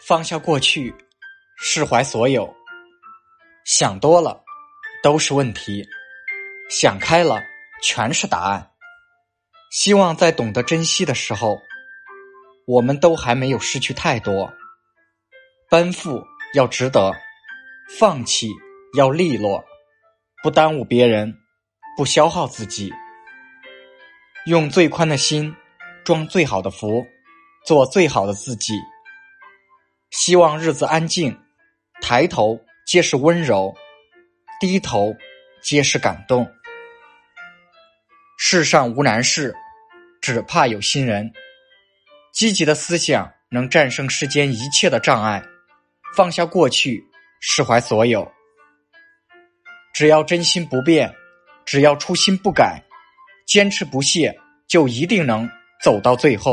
放下过去，释怀所有。想多了都是问题，想开了全是答案。希望在懂得珍惜的时候，我们都还没有失去太多。奔赴要值得，放弃要利落，不耽误别人，不消耗自己。用最宽的心装最好的福，做最好的自己。希望日子安静，抬头皆是温柔，低头皆是感动。世上无难事，只怕有心人。积极的思想能战胜世间一切的障碍。放下过去，释怀所有。只要真心不变，只要初心不改，坚持不懈，就一定能走到最后。